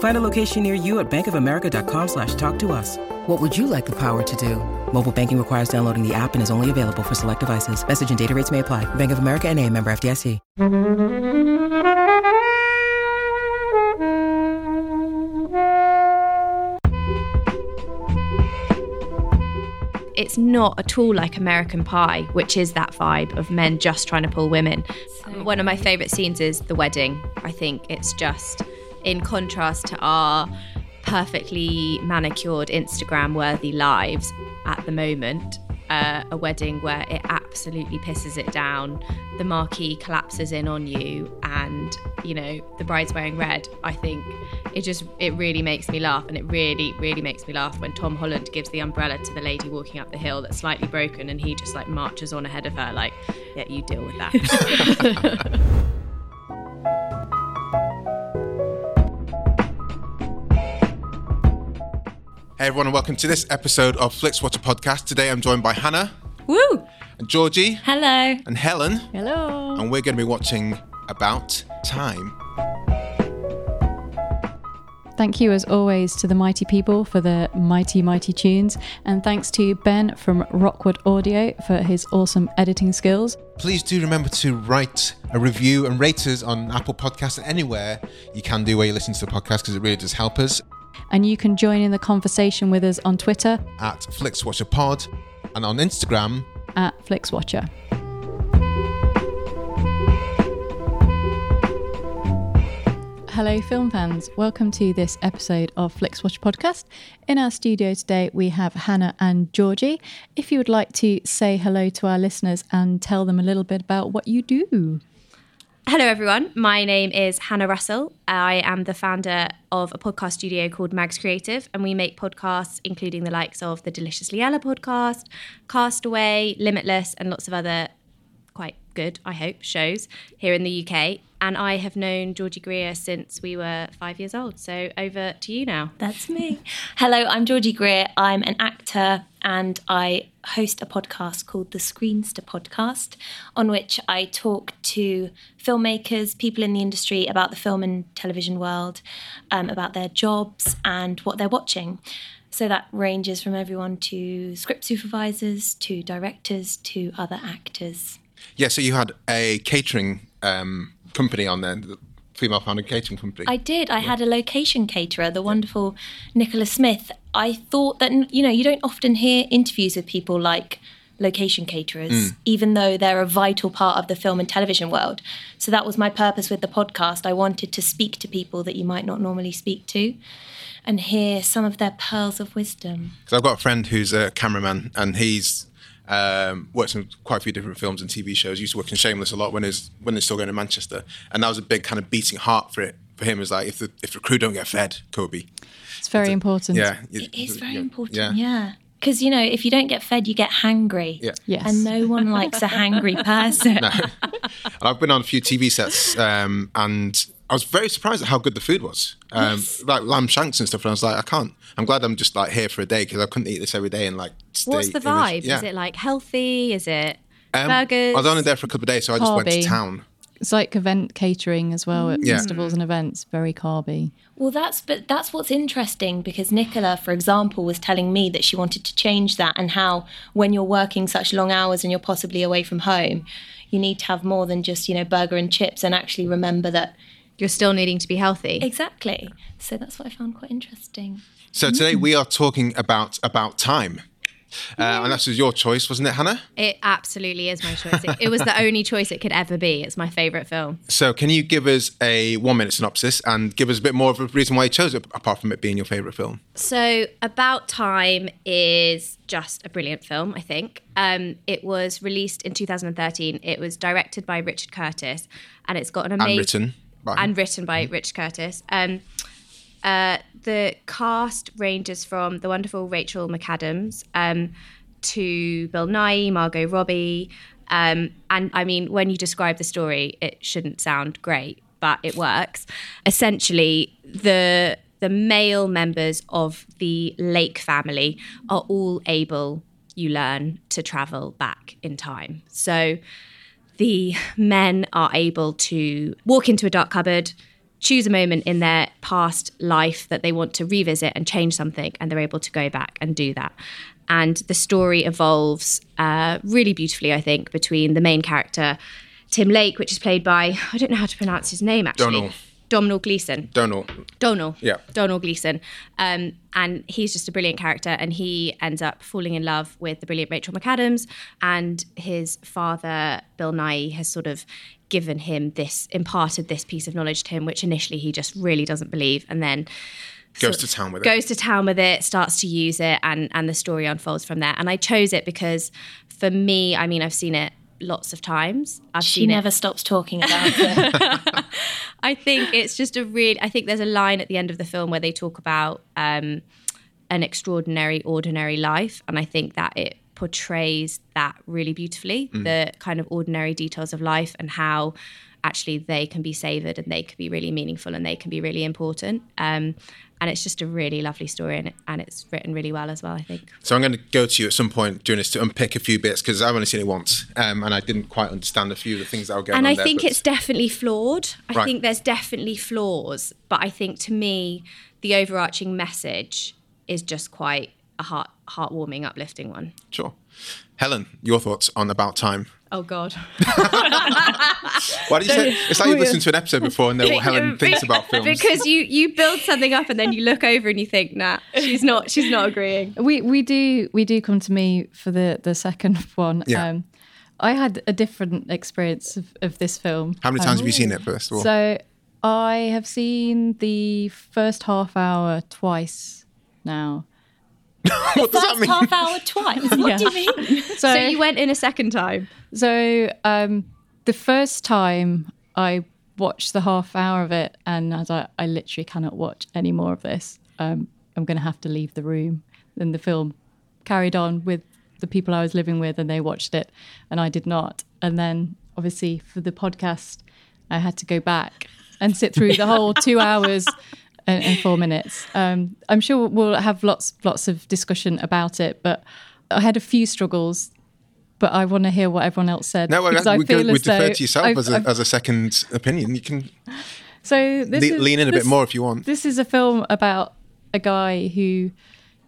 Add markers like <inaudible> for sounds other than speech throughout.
Find a location near you at bankofamerica.com slash talk to us. What would you like the power to do? Mobile banking requires downloading the app and is only available for select devices. Message and data rates may apply. Bank of America and a member FDIC. It's not at all like American Pie, which is that vibe of men just trying to pull women. One of my favourite scenes is the wedding. I think it's just in contrast to our perfectly manicured Instagram worthy lives at the moment. Uh, a wedding where it absolutely pisses it down. The marquee collapses in on you, and you know the bride's wearing red. I think it just it really makes me laugh, and it really really makes me laugh when Tom Holland gives the umbrella to the lady walking up the hill that's slightly broken, and he just like marches on ahead of her, like, yeah, you deal with that. <laughs> <laughs> Hey everyone, and welcome to this episode of Flix Watcher Podcast. Today I'm joined by Hannah Woo! and Georgie Hello. and Helen, Hello. and we're going to be watching About Time. Thank you, as always, to the mighty people for the mighty, mighty tunes. And thanks to Ben from Rockwood Audio for his awesome editing skills. Please do remember to write a review and rate us on Apple Podcasts and anywhere you can do where you listen to the podcast because it really does help us And you can join in the conversation with us on Twitter at FlixWatcherPod and on Instagram. at FlixWatcher. Hello, film fans. Welcome to this episode of FlixWatch Podcast. In our studio today, we have Hannah and Georgie. If you would like to say hello to our listeners and tell them a little bit about what you do. Hello, everyone. My name is Hannah Russell. I am the founder of a podcast studio called Mags Creative, and we make podcasts, including the likes of the Deliciously Ella podcast, Castaway, Limitless, and lots of other quite good, I hope, shows here in the UK. And I have known Georgie Greer since we were five years old. So over to you now. That's me. Hello, I'm Georgie Greer. I'm an actor and I host a podcast called the Screenster Podcast, on which I talk to filmmakers, people in the industry about the film and television world, um, about their jobs and what they're watching. So that ranges from everyone to script supervisors, to directors, to other actors. Yeah, so you had a catering um, company on there, the female founded catering company. I did. I had a location caterer, the wonderful Nicola Smith. I thought that, you know, you don't often hear interviews with people like location caterers, mm. even though they're a vital part of the film and television world. So that was my purpose with the podcast. I wanted to speak to people that you might not normally speak to and hear some of their pearls of wisdom. Because I've got a friend who's a cameraman and he's um, worked in quite a few different films and TV shows. Used to work in Shameless a lot when he's when he's still going to Manchester, and that was a big kind of beating heart for it for him. Is like if the if the crew don't get fed, Kobe. It's very important. Yeah, It is very yeah, important, Yeah. yeah. Because, you know, if you don't get fed, you get hangry. Yeah. Yes. And no one likes a hangry <laughs> person. And I've been on a few TV sets, um, and I was very surprised at how good the food was. Um, Like lamb shanks and stuff. And I was like, I can't. I'm glad I'm just like here for a day because I couldn't eat this every day and like. Stay What's the in this- vibe? Yeah. Is it like healthy? Is it Um, burgers? I was only there for a couple of days, so I just went to town. It's like event catering as well at Yeah. festivals and events, very carby. Well, that's but that's what's interesting because Nicola, for example, was telling me that she wanted to change that and how when you're working such long hours and you're possibly away from home, you need to have more than just you know burger and chips and actually remember that You're still needing to be healthy. exactly. So that's what I found quite interesting. So today we are talking about about time. Uh, and that was your choice, wasn't it, Hannah? It absolutely is my choice. It, it was the only choice it could ever be. It's my favourite film. So, can you give us a one minute synopsis and give us a bit more of a reason why you chose it, apart from it being your favourite film? So, About Time is just a brilliant film, I think. Um, it was released in 2013. It was directed by Richard Curtis, and it's got an amazing. And written And written by Rich Curtis. Um, uh, the cast ranges from the wonderful Rachel McAdams um, to Bill Nighy, Margot Robbie. Um, and I mean, when you describe the story, it shouldn't sound great, but it works. Essentially, the the male members of the Lake family are all able, you learn, to travel back in time. So the men are able to walk into a dark cupboard, choose a moment in their past life that they want to revisit and change something, and they're able to go back and do that. And the story evolves uh, really beautifully, I think, between the main character, Tim Lake, which is played by, I don't know how to pronounce his name actually. Domhnall. Domhnall Gleeson. Domhnall. Domhnall. Yeah. Domhnall Gleeson. Um, and he's just a brilliant character. And he ends up falling in love with the brilliant Rachel McAdams. And his father, Bill Nighy has sort of given him this, imparted this piece of knowledge to him, which initially he just really doesn't believe. And then Goes to town with it. goes to town with it, starts to use it, and and the story unfolds from there. And I chose it because, for me, I mean, I've seen it lots of times. I've She seen it never stops talking about it. <laughs> I think it's just a really. I think there's a line at the end of the film where they talk about um, an extraordinary, ordinary life, and I think that it portrays that really beautifully. The kind of ordinary details of life and how actually they can be savoured and they can be really meaningful and they can be really important. Um, and it's just a really lovely story and, and it's written really well as well. I think. So I'm going to go to you at some point during this to unpick a few bits because I've only seen it once, um, and I didn't quite understand a few of the things that were going on. and on I there, think it's definitely flawed. I Right. think there's definitely flaws, but I think to me, the overarching message is just quite a heart heartwarming, uplifting one. sure. Helen, your thoughts on About Time? Oh God! Why did you say? It's like you've listened to an episode before and know what Helen thinks about films. because you you build something up and then you look over and you think, nah, she's not she's not agreeing. We we do we do come to me for the the second <laughs> one. Yeah. Um, I had a different experience of, of this film. How many times Um, have you seen it? First of all, So I have seen the first half hour twice now. <laughs> what does that mean? half hour twice. What do you <laughs> mean? So, So you went in a second time. so um, the first time I watched the half hour of it, and I was like, I literally cannot watch any more of this. Um, I'm going to have to leave the room. Then the film carried on with the people I was living with, and they watched it, and I did not. And then, obviously, for the podcast, I had to go back and sit through the whole two <laughs> hours and, and four minutes. Um, I'm sure we'll have lots, lots of discussion about it, but I had a few struggles. But I want to hear what everyone else said No, because I we, feel go, we defer to yourself I've- as a, I've- as a second opinion. You can so this le- is- lean in a this- bit more if you want. This is a film about a guy who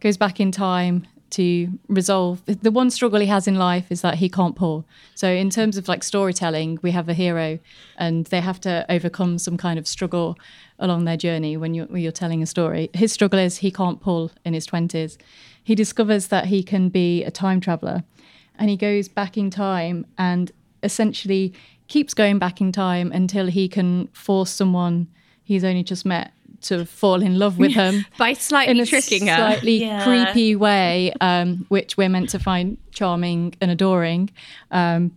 goes back in time to resolve the one struggle he has in life is that he can't pull. So in terms of like storytelling, we have a hero and they have to overcome some kind of struggle along their journey when you're, when you're telling a story. His struggle is he can't pull in his 20s. He discovers that he can be a time traveler and he goes back in time and essentially keeps going back in time until he can force someone he's only just met to fall in love with <laughs> him By slightly in a tricking her. slightly Yeah. creepy way, um, which we're meant to find charming and adoring. Um,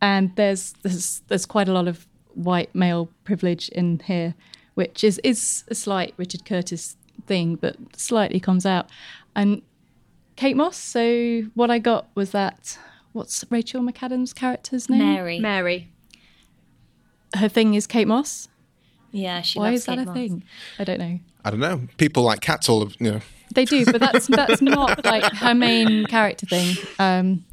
and there's, there's there's quite a lot of white male privilege in here, which is is a slight Richard Curtis thing, but slightly comes out. And Kate Moss. So what I got was that what's Rachel McAdams' character's name? Mary. Mary. Her thing is Kate Moss. Yeah, she Why loves is that a Moss. thing? I don't know. I don't know. People like cats all of you know. They do, but that's that's not like her main character thing. Um,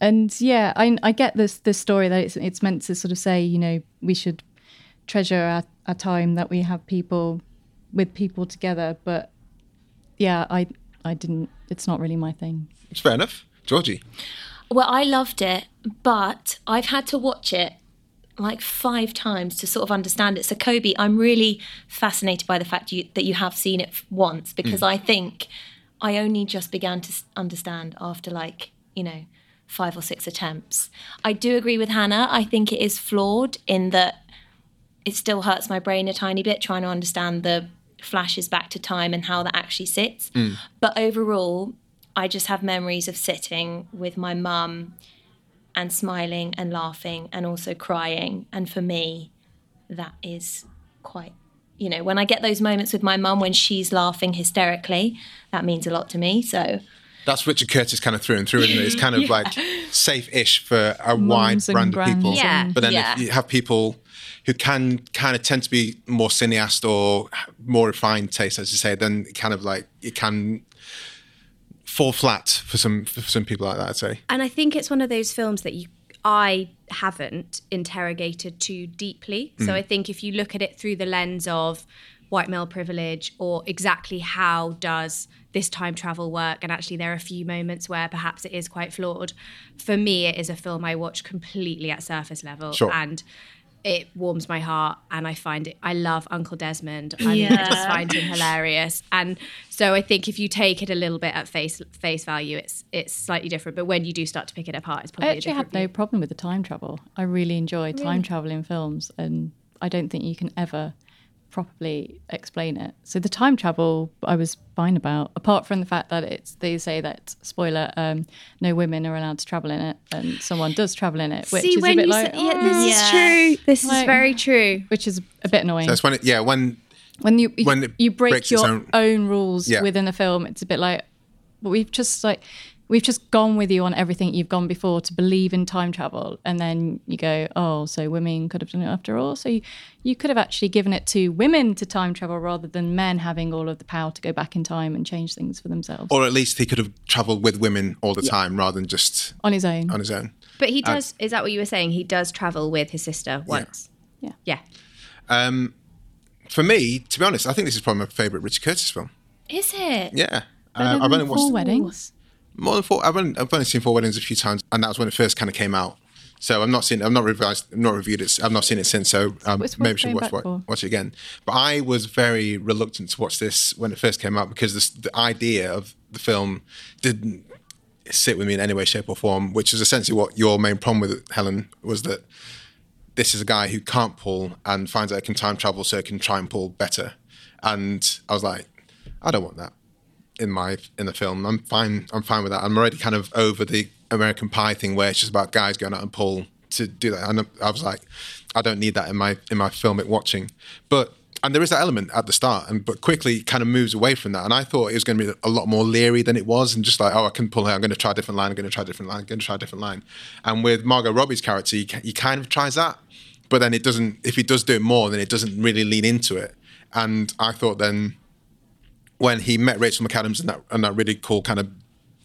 and yeah, I I get this this story that it's it's meant to sort of say, you know, we should treasure our, our time that we have people with people together. But yeah, I I didn't. It's not really my thing. It's fair enough. Georgie. Well, I loved it, but I've had to watch it like five times to sort of understand it. So, Kobe, I'm really fascinated by the fact you, that you have seen it once because mm. I think I only just began to understand after like, you know, five or six attempts. I do agree with Hannah. I think it is flawed in that it still hurts my brain a tiny bit trying to understand the flashes back to time and how that actually sits. Mm. But overall, I just have memories of sitting with my mum and smiling and laughing and also crying. And for me, that is quite, you know, when I get those moments with my mum when she's laughing hysterically, that means a lot to me. So That's Richard Curtis kind of through and through, isn't it? It's kind of <laughs> like safe-ish for a wide Mums and brand of people. Yeah. But then Yeah. if you have people who can kind of tend to be more cineast or more refined taste, as you say, then kind of like it can fall flat for some for some people like that. I'd say. And I think it's one of those films that you I haven't interrogated too deeply. Mm. So I think if you look at it through the lens of white male privilege or exactly how does this time travel work and actually there are a few moments where perhaps it is quite flawed. For me it is a film I watch completely at surface level Sure. and it warms my heart and I find it I love Uncle Desmond. I Yeah. just find him hilarious. And so I think if you take it a little bit at face face value, it's it's slightly different. But when you do start to pick it apart, it's probably I a actually have no problem with the time travel. I really enjoy time travel in films, and I don't think you can ever properly explain it. So the time travel, I was fine about, apart from the fact that it's they say that spoiler, um, no women are allowed to travel in it, and someone does travel in it, which See is a bit you like, say, yeah, this "Oh," is true. This is very true. which is a bit annoying. That's when it, yeah when when you you, when it you break your own- own, rules Yeah. within a film, it's a bit like, but we've just like we've just gone with you on everything you've gone before to believe in time travel, and then you go, oh, so women could have done it after all. So you, you could have actually given it to women to time travel rather than men having all of the power to go back in time and change things for themselves or at least he could have travelled with women all the time rather than just on his own. on his own. But he does. is that what you were saying? He does travel with his sister once. Yeah. Yeah. For me, to be honest, I think this is probably my favourite Richard Curtis film. is it? Yeah. Better Uh, I've than only watched four weddings. More than four. I've only, I've only seen Four Weddings a few times, and that was when it first kind of came out. So I'm not seen. I've not revised. I've not reviewed it. I've not seen it since. So um, maybe I should watch, watch, watch it again. But I was very reluctant to watch this when it first came out because this, the idea of the film didn't sit with me in any way, shape, or form. Which is essentially what your main problem with it, Helen, was that this is a guy who can't pull and finds out he can time travel so he can try and pull better. And I was like, I don't want that in my in the film. I'm fine. I'm fine with that. I'm already kind of over the American Pie thing where it's just about guys going out and pull to do that. And I was like, I don't need that in my in my filmic watching. But and there is that element at the start, and but quickly kind of moves away from that. And I thought it was going to be a lot more leery than it was, and just like, oh, I can pull her. I'm going to try a different line. I'm going to try a different line. I'm going to try a different line. And with Margot Robbie's character, he, he kind of tries that, but then it doesn't. If he does do it more, then it doesn't really lean into it. And I thought then when he met Rachel McAdams and that and that really cool kind of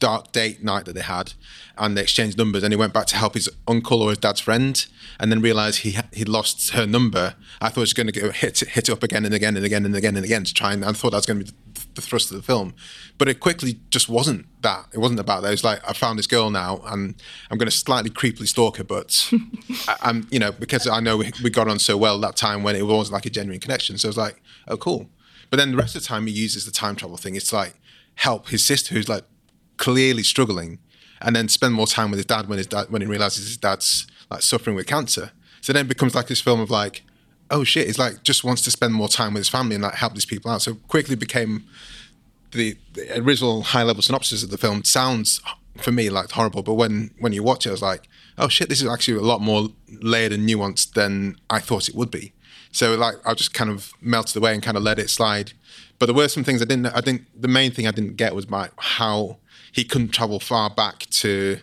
dark date night that they had, and they exchanged numbers, and he went back to help his uncle or his dad's friend, and then realised he he lost her number. I thought he was going to hit it, hit it up again and again and again and again and again to try and I thought that was going to be the, the thrust of the film, but it quickly just wasn't that. It wasn't about that. It was like I found this girl now, and I'm going to slightly creepily stalk her, but <laughs> I, I'm you know because I know we, we got on so well that time when it was like a genuine connection. So I was like, oh cool. But then the rest of the time he uses the time travel thing. It's like help his sister who's like clearly struggling, and then spend more time with his dad when his dad when he realizes his dad's like suffering with cancer. So then it becomes like this film of like, oh shit, he's like just wants to spend more time with his family and like help these people out. So quickly became the, the original high level synopsis of the film sounds for me like horrible, but when when you watch it, I was like, oh shit, this is actually a lot more layered and nuanced than I thought it would be. So like I just kind of melted away and kind of let it slide. But there were some things I didn't. I think the main thing I didn't get was my how he couldn't travel far back to.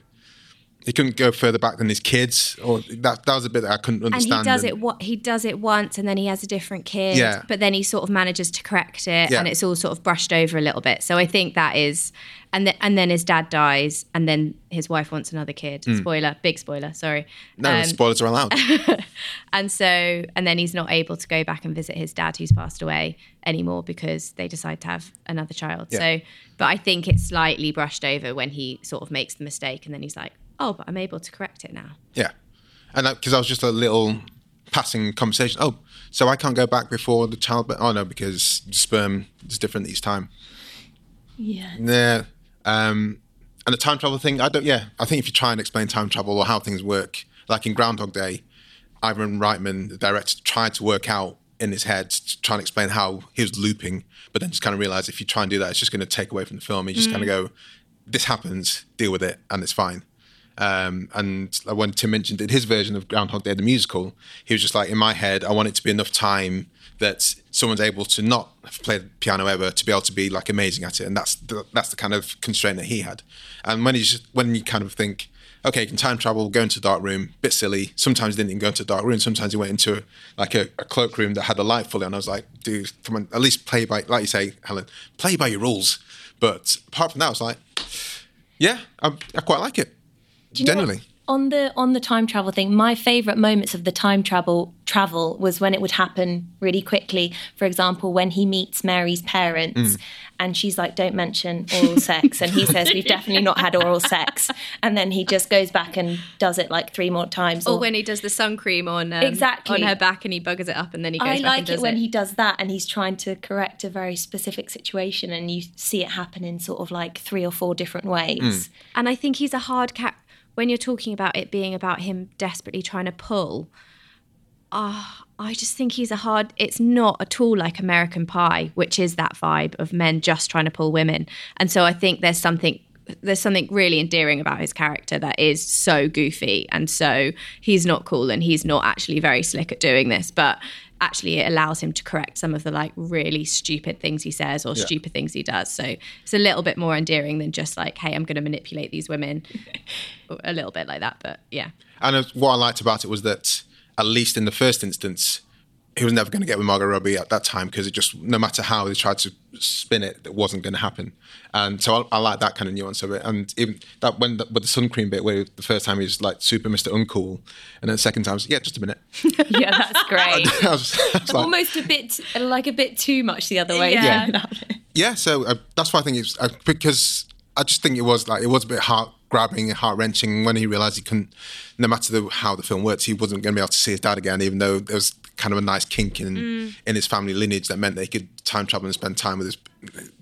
He couldn't go further back than his kids, or that that was a bit that I couldn't understand. And he does it. What he does it once, and then he has a different kid. Yeah. But then he sort of manages to correct it, Yeah. and it's all sort of brushed over a little bit. So I think that is, and then and then his dad dies, and then his wife wants another kid. Spoiler, big spoiler. Sorry. No, Um, spoilers are allowed. <laughs> And so, and then he's not able to go back and visit his dad who's passed away anymore because they decide to have another child. Yeah. So, but I think it's slightly brushed over when he sort of makes the mistake and then he's like, oh, but I'm able to correct it now. Yeah, and because I was just a little passing conversation. Oh, so I can't go back before the child? But oh no, because sperm is different each time. Yeah. Yeah. Um, and the time travel thing, I don't. Yeah, I think if you try and explain time travel or how things work, like in Groundhog Day, Ivan Reitman, the director, tried to work out in his head, to try and explain how he was looping, but then just kind of realized if you try and do that, it's just going to take away from the film. You just kind of go, "This happens, deal with it, and it's fine." Um, and when Tim Minchin did his version of Groundhog Day, the musical, he was just like, in my head, I want it to be enough time that someone's able to not have played piano ever to be able to be like amazing at it, and that's the, that's the kind of constraint that he had. And when you when you kind of think, okay, you can time travel, go into a dark room, bit silly. Sometimes he didn't even go into a dark room. Sometimes he went into like a, a cloakroom that had a light fully on. I was like, dude, come on, at least play by like you say, Helen, play by your rules. But apart from that, I was like, yeah, I, I quite like it. Do you know? Generally. on the on the time travel thing, my favorite moments of the time travel travel was when it would happen really quickly. For example, when he meets Mary's parents and she's like, "Don't mention oral sex," and he says, "We've definitely not had oral sex," and then he just goes back and does it like three more times. Or when he does the sun cream on um, Exactly. on her back and he buggers it up and then he goes I back like and does it when he does that and he's trying to correct a very specific situation and you see it happen in sort of like three or four different ways. And I think he's a hard cat. When you're talking about it being about him desperately trying to pull, ah, I just think he's a hard. It's not at all like American Pie, which is that vibe of men just trying to pull women. And so I think there's something. There's something really endearing about his character that is so goofy and so he's not cool and he's not actually very slick at doing this, but actually it allows him to correct some of the like really stupid things he says or stupid things he does. So it's a little bit more endearing than just like, hey, I'm going to manipulate these women. <laughs> a little bit like that, but yeah. And uh, what I liked about it was that, at least in the first instance, he was never going to get with Margot Robbie at that time because it just, no matter how they tried to spin it, it wasn't going to happen. And so I, I like that kind of nuance of it. And even that when the, with the sun cream bit, where the first time he was like super Mr. Uncool, and then the second time, was, yeah, just a minute. <laughs> Yeah, that's <laughs> great. <laughs> I was, I was like, Almost a bit like a bit too much the other way. Yeah. yeah. So uh, that's why I think it's uh, because I just think it was like it was a bit heart grabbing, and heart wrenching when he realised he couldn't. No matter the, how the film worked, he wasn't going to be able to see his dad again, even though there was kind of a nice kink in in his family lineage that meant that he could time travel and spend time with his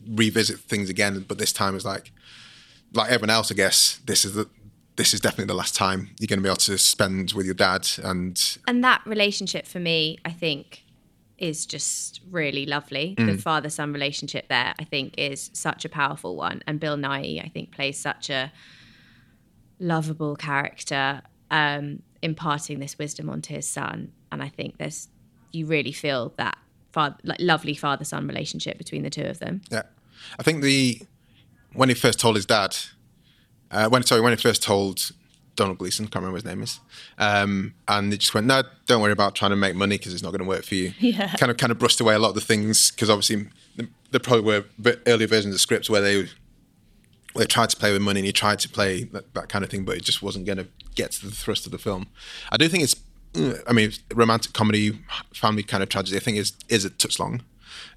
revisit things again. But this time is like like everyone else, I guess. This is the this is definitely the last time you're going to be able to spend with your dad and and that relationship for me, I think, is just really lovely. The father son relationship there, I think, is such a powerful one. And Bill Nighy, I think, plays such a lovable character, um, imparting this wisdom onto his son. And I think there's, you really feel that father, like lovely father son relationship between the two of them. Yeah, I think the when he first told his dad, uh, when sorry, when he first told Donald Gleeson, can't remember what his name is, um, and he just went, "No, don't worry about trying to make money because it's not going to work for you." <laughs> Yeah. kind of kind of brushed away a lot of the things because obviously there- probably were earlier versions of scripts where they they tried to play with money and he tried to play that, that kind of thing, but it just wasn't going to get to the thrust of the film. I do think it's, I mean, romantic comedy, family kind of tragedy. I think is is a touch long.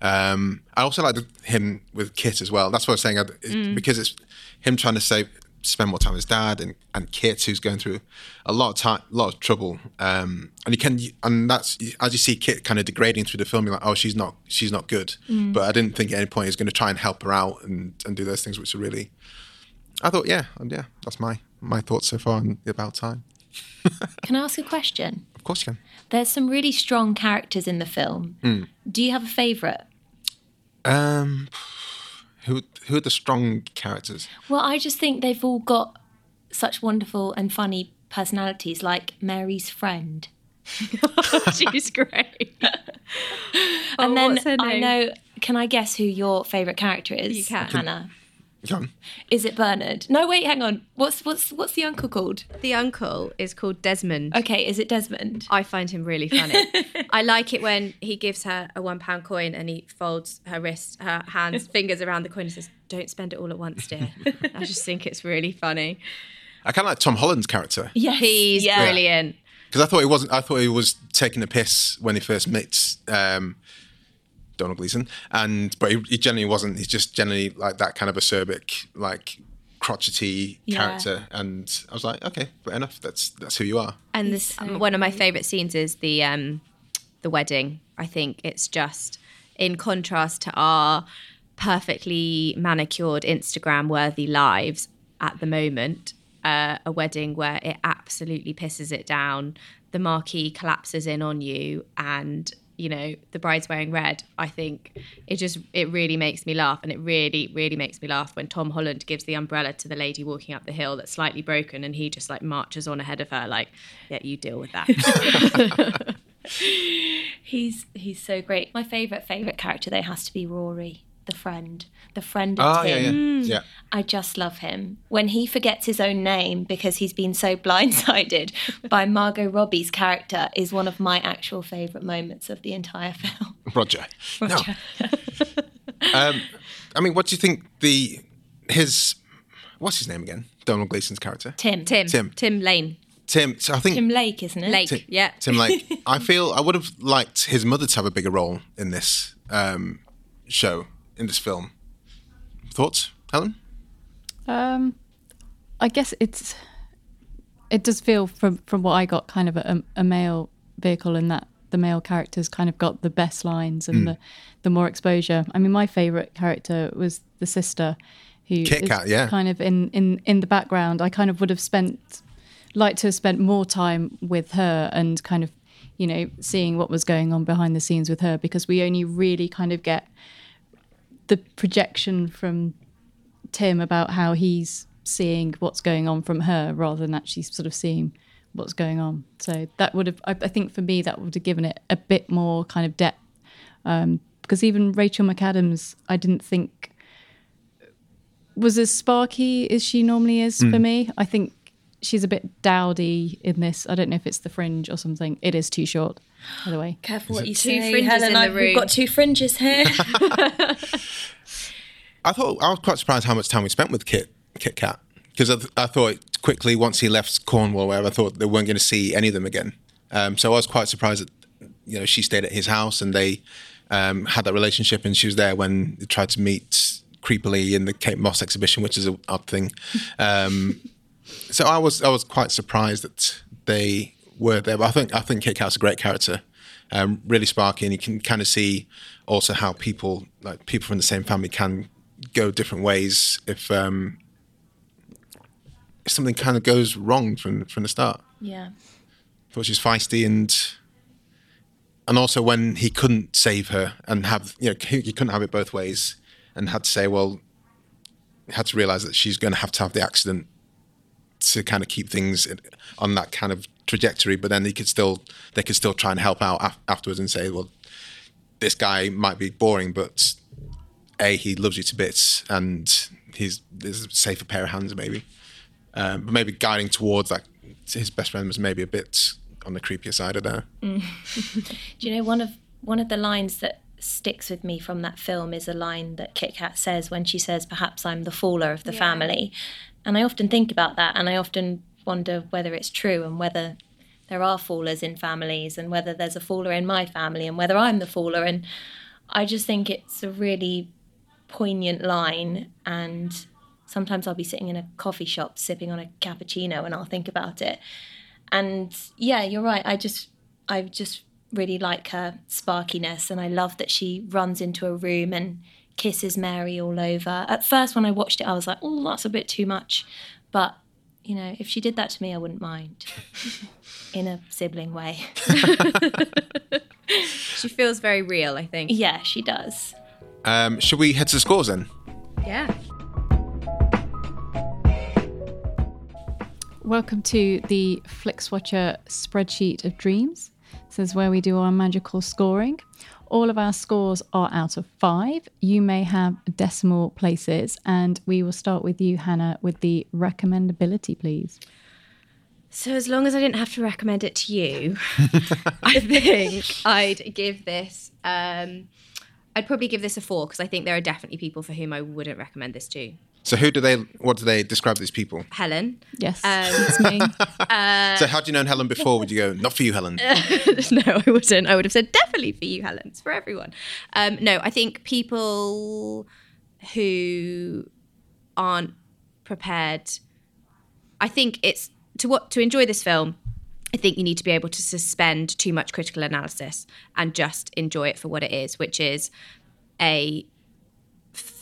Um, I also like the, him with Kit as well. That's what I was saying it's because it's him trying to say spend more time with his dad and, and Kit who's going through a lot of time, a lot of trouble. Um, and you can, and that's as you see Kit kind of degrading through the film. You're like, oh, she's not, she's not good. But I didn't think at any point he's going to try and help her out and, and do those things, which are really. I thought, yeah, yeah, that's my my thoughts so far about time. <laughs> Can I ask a question? Of course, you can. There's some really strong characters in the film. Do you have a favourite? Um, who who are the strong characters? Well, I just think they've all got such wonderful and funny personalities, like Mary's friend. <laughs> She's great. and then what's her I know. Can I guess who your favourite character is? You can. Hannah. Go on. Is it Bernard? No, wait, hang on. What's what's what's the uncle called? The uncle is called Desmond. Okay, is it Desmond? I find him really funny. <laughs> I like it when he gives her a one pound coin and he folds her wrist, her hands, <laughs> fingers around the coin and says, Don't spend it all at once, dear. I just think it's really funny. I kind of like Tom Holland's character Yes, He's yeah. brilliant. because I thought he wasn't. I thought he was taking a piss when he first meets. um, Donald Gleeson, and but he, he generally wasn't. He's just generally like that kind of acerbic, like crotchety Yeah. character. And I was like, okay, fair enough. That's that's who you are. And this um, one of my favourite scenes is the um, the wedding. I think it's just in contrast to our perfectly manicured Instagram worthy lives at the moment. Uh, a wedding where it absolutely pisses it down. The marquee collapses in on you, and you know the bride's wearing red. I think it just it really makes me laugh, and it really really makes me laugh when Tom Holland gives the umbrella to the lady walking up the hill that's slightly broken, and he just like marches on ahead of her, like, "Yeah, you deal with that." <laughs> He's he's so great. My favourite favourite character though has to be Rory, the friend, the friend of Oh yeah, Tim. yeah, yeah. I just love him. When he forgets his own name because he's been so <laughs> blindsided by Margot Robbie's character is one of my actual favourite moments of the entire film. <laughs> Roger. No. <laughs> um, I mean, what do you think the his what's his name again? Donald Gleeson's character. Tim. Tim, Tim. Tim, Lane, Tim. So I think Tim Lake, isn't it? Lake, Tim, yeah. Tim Lake. I feel I would have liked his mother to have a bigger role in this um, show, in this film. Thoughts, Helen? Um, I guess it's it does feel from from what I got kind of a, a male vehicle in that the male characters kind of got the best lines and the the more exposure. I mean, my favorite character was the sister who Kit is Kat, yeah. kind of in in in the background. I kind of would have spent like to have spent more time with her and kind of you know seeing what was going on behind the scenes with her because we only really kind of get the projection from Tim about how he's seeing what's going on from her rather than actually sort of seeing what's going on. So that would have, I, I think for me, that would have given it a bit more kind of depth. Um, because even Rachel McAdams, I didn't think was as sparky as she normally is for me. I think she's a bit dowdy in this. I don't know if it's the fringe or something. It is too short, by the way. Careful what you Two say, fringes Helen. in the I've- We've got two fringes here. <laughs> I thought I was quite surprised how much time we spent with Kit Kit Kat because I, th- I thought quickly once he left Cornwall, wherever, I thought they weren't going to see any of them again. Um, so I was quite surprised that you know she stayed at his house and they um, had that relationship, and she was there when they tried to meet creepily in the Kate Moss exhibition, which is an odd thing. Um, so I was I was quite surprised that they were there. But I think I think Kit Kat's a great character, um, really sparky, and you can kind of see also how people like people from the same family can go different ways if um, if something kind of goes wrong from from the start. yeah. thought she's feisty and and also when he couldn't save her and have you know he, he couldn't have it both ways and had to say well had to realize that she's going to have to have the accident to kind of keep things on that kind of trajectory but then they could still they could still try and help out af- afterwards and say well this guy might be boring but a he loves you to bits and he's there's a safer pair of hands maybe. Um, but maybe guiding towards that his best friend was maybe a bit on the creepier side of that. <laughs> Do you know one of one of the lines that sticks with me from that film is a line that Kit Kat says when she says, "Perhaps I'm the faller of the family," and I often think about that, and I often wonder whether it's true and whether there are fallers in families, and whether there's a faller in my family, and whether I'm the faller, and I just think it's a really poignant line and sometimes I'll be sitting in a coffee shop sipping on a cappuccino and I'll think about it. And yeah you're right i just i just really like her sparkiness and i love that she runs into a room and kisses mary all over at first when i watched it i was like oh that's a bit too much but you know if she did that to me i wouldn't mind <laughs> in a sibling way <laughs> She feels very real, I think. yeah she does Um, should we head to the scores then? Yeah. Welcome to the FlixWatcher spreadsheet of dreams. This is where we do our magical scoring. All of our scores are out of five. You may have decimal places, and we will start with you, Hannah, with the recommendability, please. So as long as I didn't have to recommend it to you, <laughs> I think I'd give this. Um, I'd probably give this a four because I think there are definitely people for whom I wouldn't recommend this to. So who do they? What do they describe these people? Helen. Yes, Um, <laughs> it's me. <laughs> so how do you know Helen before? Would you go not for you, Helen? <laughs> no, I wouldn't. I would have said definitely for you, Helen. It's for everyone. Um, no, I think people who aren't prepared. I think it's to what to enjoy this film. I think you need to be able to suspend too much critical analysis and just enjoy it for what it is, which is a f-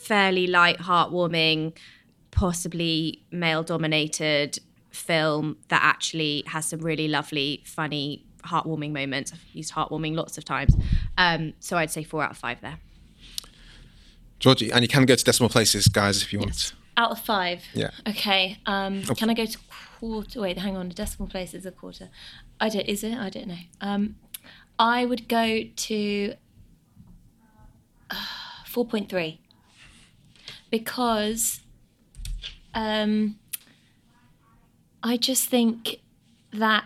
fairly light, heartwarming, possibly male dominated film that actually has some really lovely, funny, heartwarming moments. I've used heartwarming lots of times. Um, so I'd say four out of five there. Georgie, and you can go to decimal places, guys, if you want. Out of five. Yeah. Okay. Um, Can I go to quarter? Wait, hang on. A decimal place is a quarter. I don't. Is it? I don't know. Um, I would go to uh, four point three because um, I just think that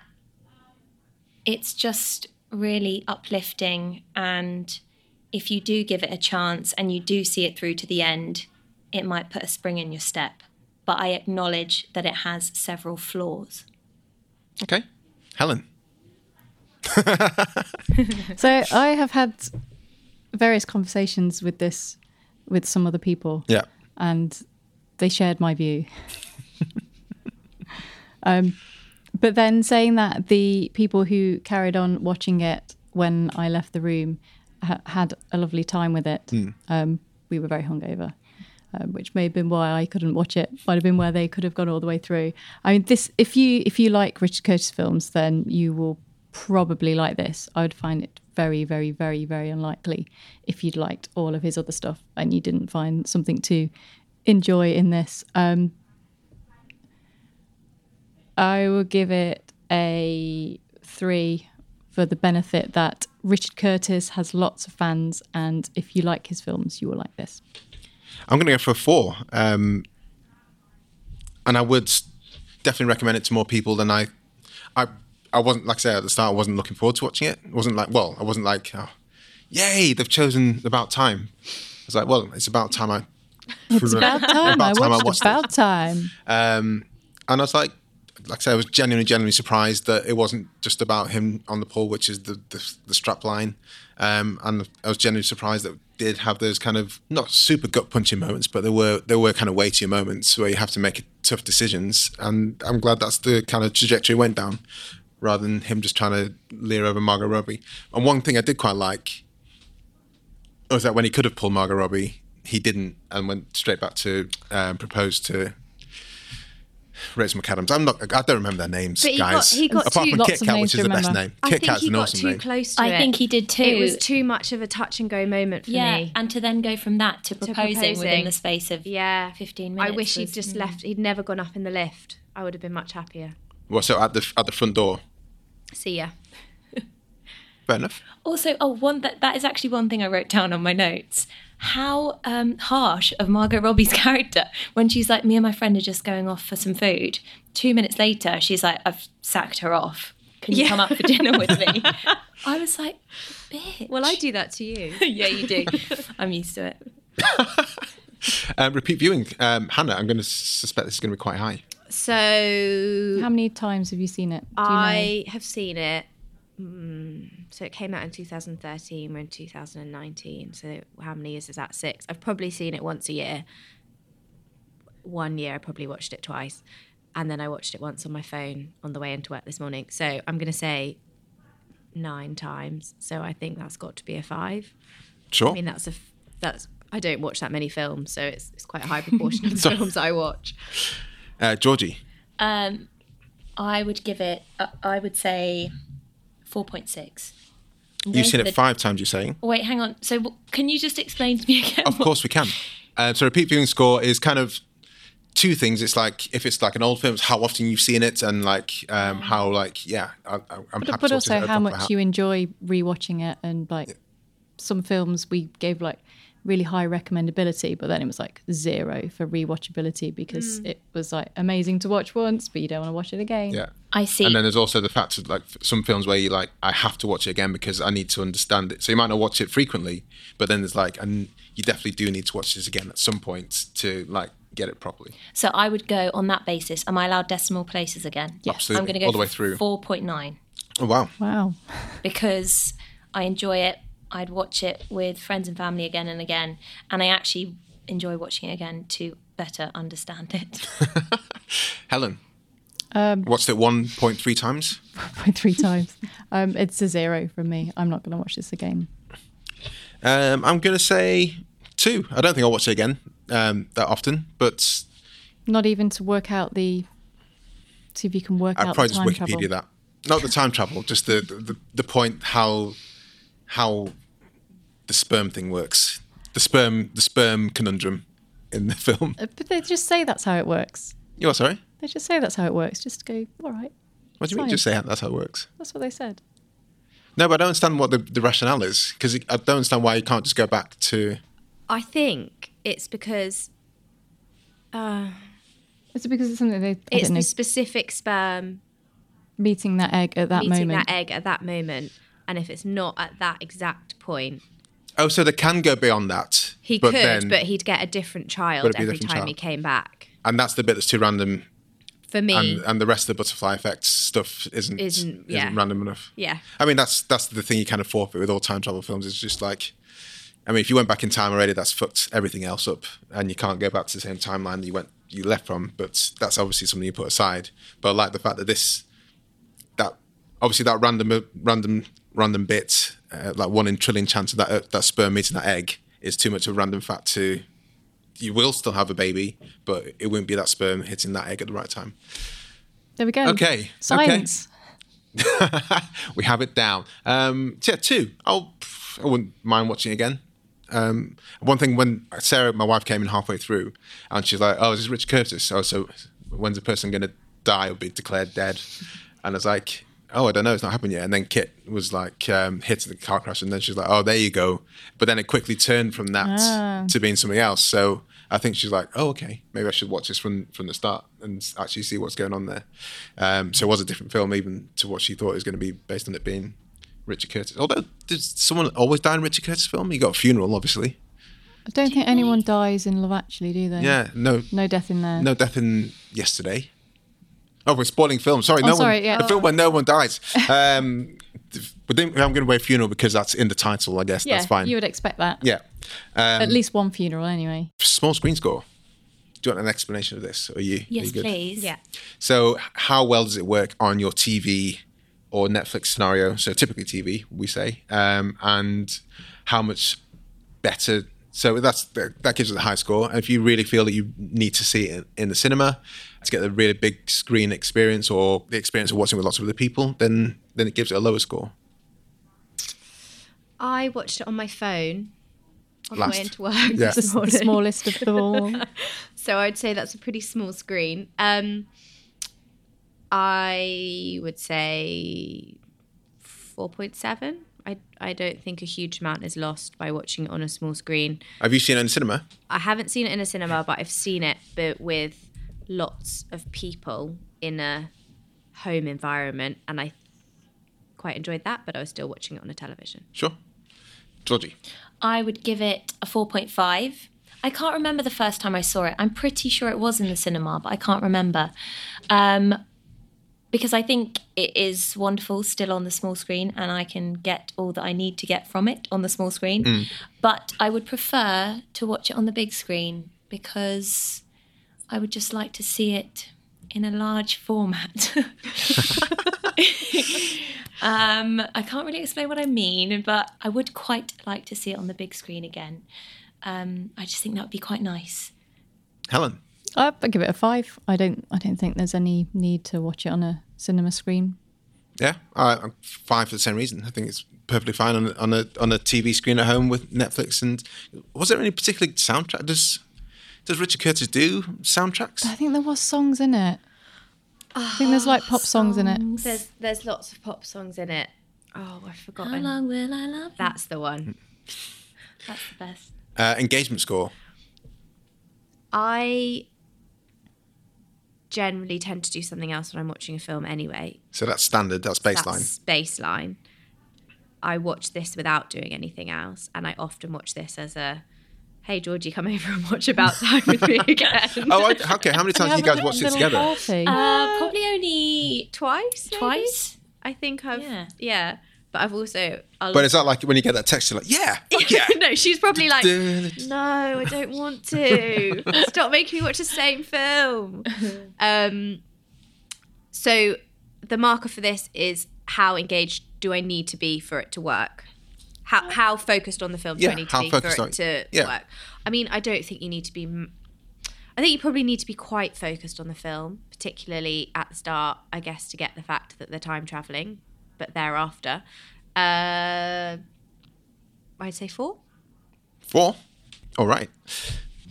it's just really uplifting and if you do give it a chance and you do see it through to the end it might put a spring in your step but i acknowledge that it has several flaws Okay. Helen. <laughs> So I have had various conversations with this with some other people. Yeah. and they shared my view. <laughs> um, but then saying that the people who carried on watching it when I left the room ha- had a lovely time with it. Um, we were very hungover. Um, which may have been why I couldn't watch it. Might have been where they could have gone all the way through. I mean, this if you if you like Richard Curtis films, then you will probably like this. I would find it very, very, very, very unlikely if you'd liked all of his other stuff and you didn't find something to enjoy in this. Um, I will give it a three for the benefit that Richard Curtis has lots of fans, and if you like his films, you will like this. I'm going to go for a four. Um, and I would definitely recommend it to more people than I. I I wasn't like I said at the start. I wasn't looking forward to watching it. It wasn't like well, I wasn't like, oh, yay, they've chosen about time. I was like, well, it's about time I. It's about time. About time I watched watched About Time. Um, and I was like, like I said, I was genuinely, genuinely surprised that it wasn't just about him on the pole, which is the the, the strap line. Um, and I was genuinely surprised that it did have those kind of not super gut punching moments, but there were there were kind of weightier moments where you have to make tough decisions. And I'm glad that's the kind of trajectory it went down, rather than him just trying to leer over Margot Robbie. And one thing I did quite like was that when he could have pulled Margot Robbie, he didn't, and went straight back to um, propose to Rachel McAdams. I'm not. I don't remember their names, But he got- guys. he got Apart two- from Kit of Kat, which is to the best remember. name. I Kit think Kat's he an got awesome too name. close to I it. think he did too. It was too much of a touch and go moment for yeah me. and to then go from that to proposing, within proposing. the space of yeah, 15 minutes. I minutes wish he'd just mm. left. He'd never gone up in the lift. I would have been much happier. Well, so at the at the front door. See ya. Fair enough. Also, oh, one that that is actually one thing I wrote down on my notes. How um, harsh of Margot Robbie's <laughs> character when she's like, me and my friend are just going off for some food. Two minutes later, she's like, I've sacked her off. Can you Yeah. come up for dinner with me? <laughs> I was like, bitch. Well, I do that to you. <laughs> yeah, you do. I'm used to it. Um, repeat viewing, um, Hannah. I'm going to suspect this is going to be quite high. So How many times have you seen it? Do you know? I have seen it. Mm, so it came out in 2013. We're in 2019. So how many years is that? Six. I've probably seen it once a year. One year, I probably watched it twice, and then I watched it once on my phone on the way into work this morning. So I'm going to say nine times. So I think that's got to be a five. Sure. I mean, that's a f- that's. I don't watch that many films, so it's it's quite a high <laughs> proportion of the films I watch. Uh, Georgie. Um, I would give it, uh, I would say 4.6. You've seen The- it five times. You're saying. Wait, hang on. So w- can you just explain to me again? Of what- course we can. Uh, so repeat viewing score is kind of two things. It's like if it's like an old film, it's how often you've seen it, and like um, how like yeah, I, I- I'm happy but, to but watch also it how at much the- you enjoy rewatching it and like some films we gave like really high recommendability but then it was like zero for rewatchability because Mm. it was like amazing to watch once but you don't want to watch it again Yeah. I see. And then there's also the fact of like some films where you like I have to watch it again because I need to understand it. So you might not watch it frequently, but then there's like and you definitely do need to watch this again at some point to like get it properly. So I would go on that basis. Am I allowed decimal places again? Yes. Absolutely. I'm going to go all the way through. 4.9 Oh wow. wow because I enjoy it. I'd watch it with friends and family again and again. And I actually enjoy watching it again to better understand it. <laughs> <laughs> Helen. Um, Watched it 1.3 times. <laughs> by three times um it's a zero from me i'm not going to watch this again Um, I'm gonna say two. I don't think I'll watch it again. um, that often, but Not even to work out the. See if you can work out the. I'd out probably just Wikipedia travel. that. Not the time travel, just the, the the point how how the sperm thing works. The sperm the sperm conundrum in the film. Uh, But they just say that's how it works. You are sorry? They just say that's how it works. Just go, all right. What do you mean? Science. Just say that's how it works. That's what they said. No, but I don't understand what the, the rationale is because I don't understand why you can't just go back to. I think it's because Is it because it's something they I it's don't know, the specific sperm meeting that egg at that meeting moment? Meeting that egg at that moment, and if it's not at that exact point, Oh, so they can go beyond that. he but could, then- but he'd get a different child it'd be a every different time child. he came back. and that's the bit that's too random, For me, and and the rest of the butterfly effects stuff isn't Isn't- yeah. random enough. yeah. I mean, that's that's the thing you kind of forfeit with all time travel films. It's just like, I mean, if you went back in time already, that's fucked everything else up, and you can't go back to the same timeline that you went you left from. But that's obviously something you put aside. But I like the fact that this, that obviously that random random random bit, uh, like one in trillion chance of that uh, that sperm meeting that egg is too much of a random fact to. You will still have a baby, but it won't be that sperm hitting that egg at the right time. There we go. Okay, okay. Science. <laughs> we have it down. Um, yeah, two. I'll, I wouldn't mind watching again. Um, one thing when Sarah, my wife, came in halfway through, and she's like, "Oh, is this Richard Curtis? Oh, so when's the person going to die or be declared dead?" And I was like, "Oh, I don't know. It's not happened yet." And then Kit was like um, hit in the car crash, and then she's like, "Oh, there you go." But then it quickly turned from that to being something else. So I think she's like, "Oh, okay. Maybe I should watch this from from the start and actually see what's going on there." Um, so it was a different film, even to what she thought it was going to be, based on it being Richard Curtis. Although, does someone always die in Richard Curtis film? You got a funeral, obviously. I don't think anyone dies in Love Actually, do they? Yeah, no, No death in there. no death in yesterday. Oh, we're spoiling film. Sorry, Oh, no sorry, one. yeah. A film where no one dies. Um, but then I'm going to wear funeral because that's in the title. I guess Yeah, that's fine. you would expect that. yeah. Um, At least one funeral, anyway. small screen score. Do you want an explanation of this? Or are you? are Yes, you good? please. Yeah. So, how well does it work on your TV or Netflix scenario? So, typically TV, we say, um, and how much better? So that's that gives it a high score. And if you really feel that you need to see it in the cinema to get a really big screen experience or the experience of watching with lots of other people, then then it gives it a lower score. I watched it on my phone on the Last. way into work Yeah. The, this the smallest of them all. <laughs> So I'd say that's a pretty small screen. Um, I would say 4.7. I, I don't think a huge amount is lost by watching it on a small screen. Have you seen it in cinema? I haven't seen it in a cinema, but I've seen it but with lots of people in a home environment, and I quite enjoyed that. But I was still watching it on a television. Sure. Georgie. I would give it a 4.5. I can't remember the first time I saw it. I'm pretty sure it was in the cinema, but I can't remember. Um, because I think it is wonderful still on the small screen and I can get all that I need to get from it on the small screen. But I would prefer to watch it on the big screen because I would just like to see it in a large format. <laughs> um, I can't really explain what I mean, but I would quite like to see it on the big screen again. Um, I just think that would be quite nice. Helen. I'd give it a five. I don't. I don't think there's any need to watch it on a cinema screen. Yeah, I, I'm fine for the same reason. I think it's perfectly fine on a, on a on a TV screen at home with Netflix. And was there any particular soundtrack? Does does Richard Curtis do soundtracks? I think there was songs in it. I think there's like pop songs in it. There's there's lots of pop songs in it. Oh, I've How long will I love you? That's the one. <laughs> That's the best. Uh, engagement score. I generally tend to do something else when I'm watching a film anyway. So that's standard. That's baseline. That's baseline. I watch this without doing anything else, and I often watch this as a, "Hey Georgie, come <laughs> over and watch About Time with me <laughs> again." oh, I, okay. How many times do you guys watched it together? Uh, probably only twice, maybe? twice. I think I've Yeah. yeah, but I've also. I'll, But is that like when you get that text, you're like, yeah, fuck yeah. <laughs> no, she's probably like, no, I don't want to. Stop making me watch the same film. Um, so the marker for this is how engaged do I need to be for it to work? How how focused on the film do Yeah, I need to be for it to yeah. work? I mean, I don't think you need to be. I think you probably need to be quite focused on the film, particularly at the start, I guess, to get the fact that they're time traveling, but thereafter, uh, I'd say four. Four. All right.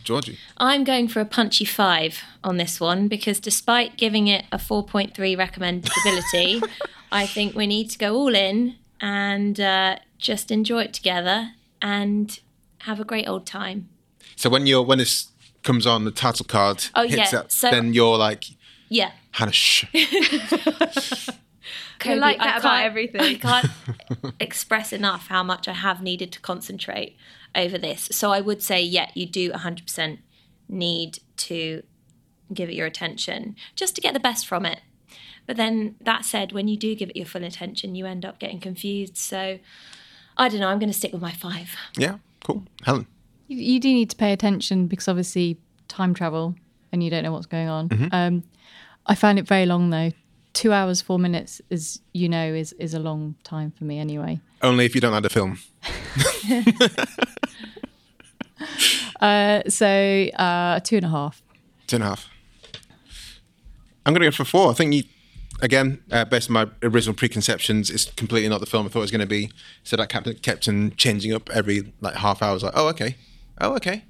Georgie. I'm going for a punchy five on this one because despite giving it a 4.3 recommendability, <laughs> I think we need to go all in and uh, just enjoy it together and have a great old time. So when you're when this comes on the title card Oh, hits yeah, it, so- then you're like Yeah. Hannah shh. <laughs> You're like that about can't- everything. I can't <laughs> express enough how much I have needed to concentrate over this. So I would say, yeah, you do 100% need to give it your attention just to get the best from it. But then that said, when you do give it your full attention, you end up getting confused. So I don't know. I'm going to stick with my five. Yeah, cool. Helen. You, you do need to pay attention because obviously time travel and you don't know what's going on. Um, I found it very long though. Two hours four minutes, as you know, is is a long time for me anyway. Only if you don't like the film. <laughs> Uh, so uh, two and a half. Two and a half. I'm going to go for four. I think you, again, uh, based on my original preconceptions, it's completely not the film I thought it was going to be. So that kept, kept on changing up every like half hour. I was like, oh okay, oh okay,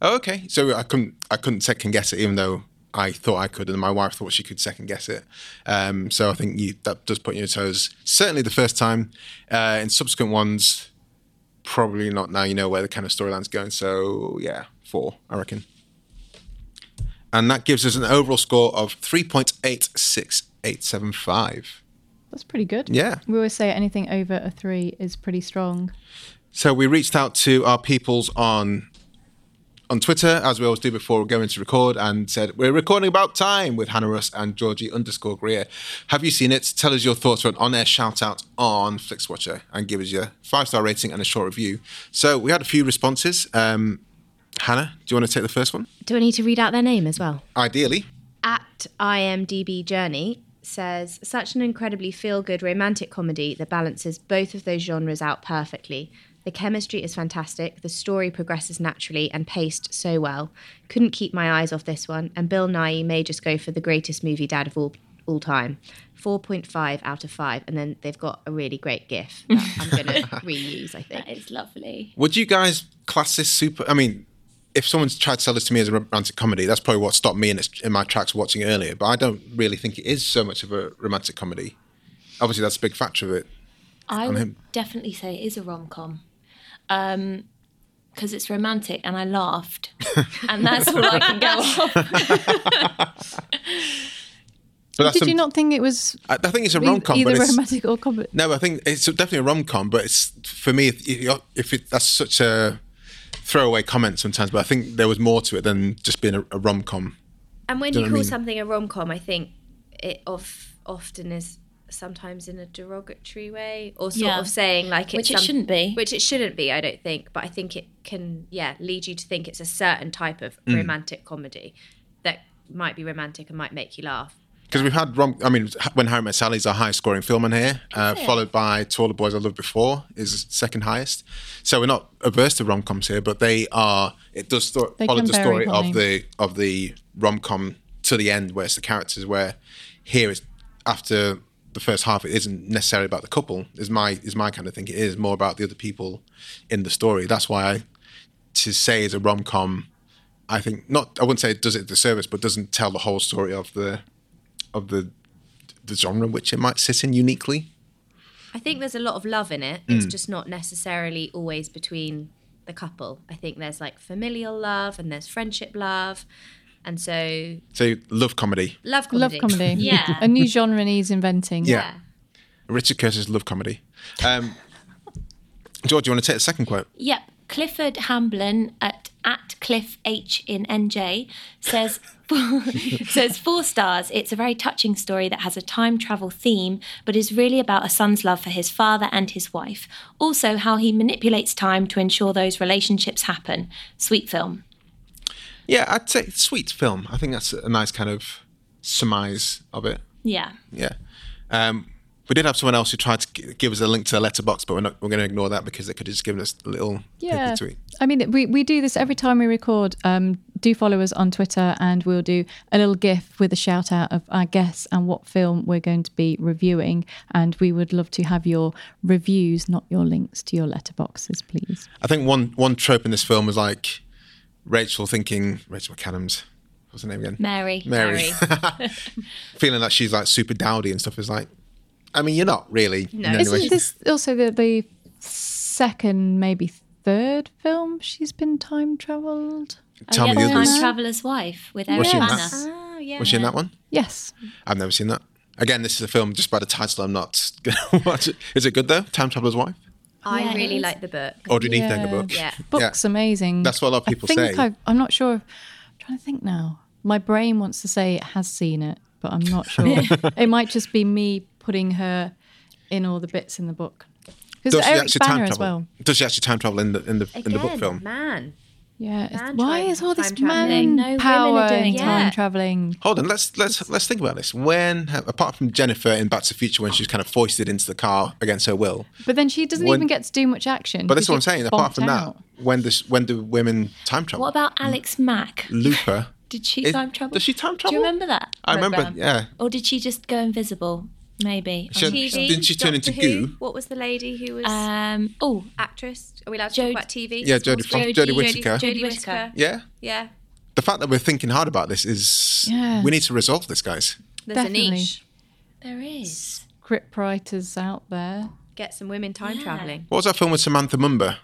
oh okay. So I couldn't, I couldn't second guess it, even though I thought I could, and my wife thought she could second guess it. Um, so I think you, that does put you on your toes. Certainly the first time. Uh, in subsequent ones, probably not. Now you know where the kind of storyline's going. So yeah, four, I reckon and that gives us an overall score of 3.86875. That's pretty good. Yeah. We always say anything over a three is pretty strong. So we reached out to our peoples on on Twitter, as we always do before we go into record, and said, We're recording about time with Hannah Russ and Georgie underscore Greer. Have you seen it? Tell us your thoughts for an on air shout out on FlixWatcher and give us your five star rating and a short review. So we had a few responses. Um, Hannah, do you want to take the first one? Do I need to read out their name as well? Ideally. at IMDb Journey says such an incredibly feel good romantic comedy that balances both of those genres out perfectly. The chemistry is fantastic, the story progresses naturally and paced so well. Couldn't keep my eyes off this one, and Bill Nighy may just go for the greatest movie dad of all all time. 4.5 out of 5 and then they've got a really great gif that I'm going <laughs> to reuse I think. That is lovely. Would you guys class this super? I mean, if someone's tried to sell this to me as a romantic comedy, that's probably what stopped me in, its, in my tracks watching it earlier. But I don't really think it is so much of a romantic comedy. Obviously, that's a big factor of it. I would him. definitely say it is a rom com. Um, because it's romantic and I laughed, <laughs> and that's all I can go <laughs> off. But Did some- you not think it was I, I think it's a rom com, either but it's, romantic or comedy? no, I think it's definitely a rom com. But it's for me, if, if if it, that's such a throwaway comment sometimes. But I think there was more to it than just being a, a rom com. And when Do you you know call I mean? something a rom com, I think it of, often is sometimes in a derogatory way, or sort Yeah. of saying like it's Which it shouldn't be. Which it shouldn't be, I don't think. But I think it can, yeah, lead you to think it's a certain type of Mm. romantic comedy that might be romantic and might make you laugh. Because we've had rom. I mean, when Harry Met Sally's our highest scoring film on here, uh, followed by To All the Boys I Loved Before is second highest. So we're not averse to rom coms here, but they are. It does sto- follow the story of the of the rom com to the end, where it's the characters. Where here it's after the first half, it isn't necessarily about the couple. Is my is my kind of thing. It is more about the other people in the story. That's why I to say it's a rom com. I think not. I wouldn't say it does it disservice, but doesn't tell the whole story of the of the the genre which it might sit in uniquely. I think there's a lot of love in it. Mm. It's just not necessarily always between the couple. I think there's like familial love and there's friendship love. And so So love comedy. love comedy. Love comedy. <laughs> Yeah. A new genre needs inventing. Yeah. Richard Curtis love comedy. Um, George, do you want to take the second quote? Yep. Clifford Hamblin at at Cliff H in NJ says <laughs> says four stars. It's a very touching story that has a time travel theme, but is really about a son's love for his father and his wife. Also, how he manipulates time to ensure those relationships happen. Sweet film. Yeah, I'd say sweet film. I think that's a nice kind of surmise of it. Yeah. Yeah. Um, We did have someone else who tried to give us a link to the letterbox, but we're not. We're going to ignore that because it could have just given us a little Yeah. tweet. I mean, we, we do this every time we record. Um, do follow us on Twitter, and we'll do a little GIF with a shout out of our guests and what film we're going to be reviewing. And we would love to have your reviews, not your links to your letterboxes, please. I think one one trope in this film was like Rachel thinking Rachel McAdams. What's her name again? Mary. Mary. <laughs> <laughs> Feeling that she's like super dowdy and stuff is like. I mean, you're not really. No. in any way. Isn't this also the, the second, maybe third film she's been time travelled? Tell yeah, me the Time others. Traveller's Wife with Was Eric she in Bana. that? Ah, yeah. Was she in that one? Yes. I've never seen that. Again, this is a film just by the title. I'm not <laughs> going to watch it. Is it good though? Time Traveler's Wife? I Yeah, it really like the book. Or do you need to Yeah. take book? Yeah. Book's amazing. That's what a lot of people I think say. I've, I'm not sure. I'm trying to think now. My brain wants to say it has seen it, but I'm not sure. <laughs> it might just be me putting her in all the bits in the book. Because Does she actually Bana time as travel? well. Does she actually time travel in the in the in the book film? Man. Yeah. Man why is all this man No, women are power doing in time Yeah. traveling? Hold on, let's let's let's think about this. When, apart from Jennifer in Back to the Future, when she's kind of foisted into the car against her will, But then she doesn't When- even get to do much action. but that's She what I'm saying. Apart from out. that, when does when do women time travel? What about Alex Mack? Looper? Did she Is- time travel? does she time travel? Do you remember that? I remember, yeah. Or did she just go invisible? Maybe. She I'm had- not sure. TV. Didn't she turn Doctor into Who? goo? What was the lady who was Um. Oh, actress? Are we allowed to Jodie- talk about TV? Yeah, Small Jodie screen? Foster- Jodie Whittaker. Jodie Whittaker. Whittaker. Yeah. Yeah. The fact that we're thinking hard about this is Yeah. we need to resolve this, guys. There's Definitely. a niche. there is. Script writers out there. Get some women time traveling. What was that film with Samantha Mumba?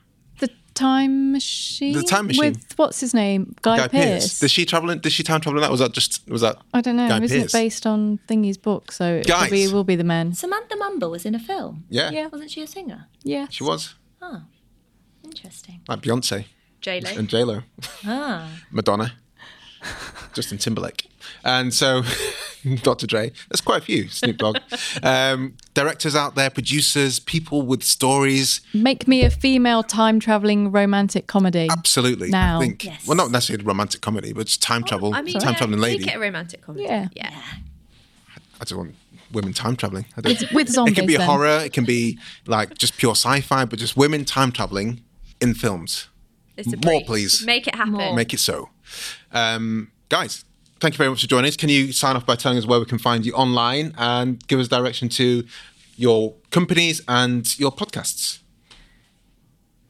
The Time Machine. The Time Machine. with what's his name, Guy, Pearce. Did she travel? In, did she time travel in that? Was that just? Was that? I don't know. Guy Isn't Pearce? it based on Thingy's book? So it Guys. probably will be the men. Samantha Mumba was in a film. Yeah. Yeah. Wasn't she a singer? Yeah. She was Oh, interesting. like Beyonce J Lo. and J Lo, Ah, Madonna, Justin Timberlake, and so <laughs> Dr. Dre. There's quite a few. Snoop Dogg. <laughs> Um, directors out there, producers, people with stories. Make me a female time traveling romantic comedy. Absolutely. Now. I think. Yes. Well, not necessarily a romantic comedy, but just time travel. I mean, time yeah, traveling lady. Make it a romantic comedy. Yeah. Yeah. I just want women time traveling. I don't, with It can be then. horror. It can be like just pure sci-fi, but just women time traveling in films. It's a More, brief. please. Make it happen. More. Make it so. Um, guys, thank you very much for joining us. Can you sign off by telling us where we can find you online and give us direction to your companies and your podcasts?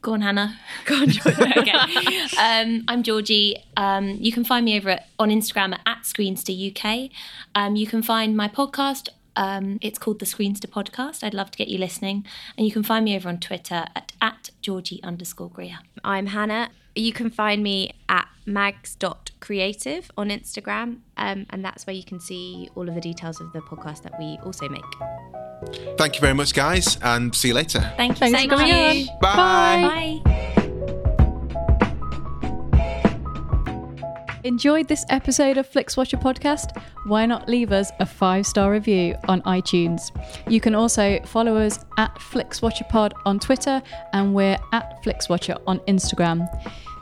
go on, Hannah. <laughs> Go on, Georgie. <laughs> okay. Um, I'm Georgie. Um, you can find me over at, on Instagram at, at Screenster UK. Um, you can find my podcast. Um, it's called the Screenster Podcast. I'd love to get you listening. And you can find me over on Twitter at, at Georgie underscore Greer. I'm Hannah. You can find me at mags.creative on Instagram, um, and that's where you can see all of the details of the podcast that we also make. Thank you very much, guys, and see you later. Thank you Thanks so for coming much. on. Bye. Bye. Enjoyed this episode of Flixwatcher podcast? Why not leave us a five star review on iTunes? You can also follow us at FlixWatcherPod on Twitter and we're at FlixWatcher on Instagram.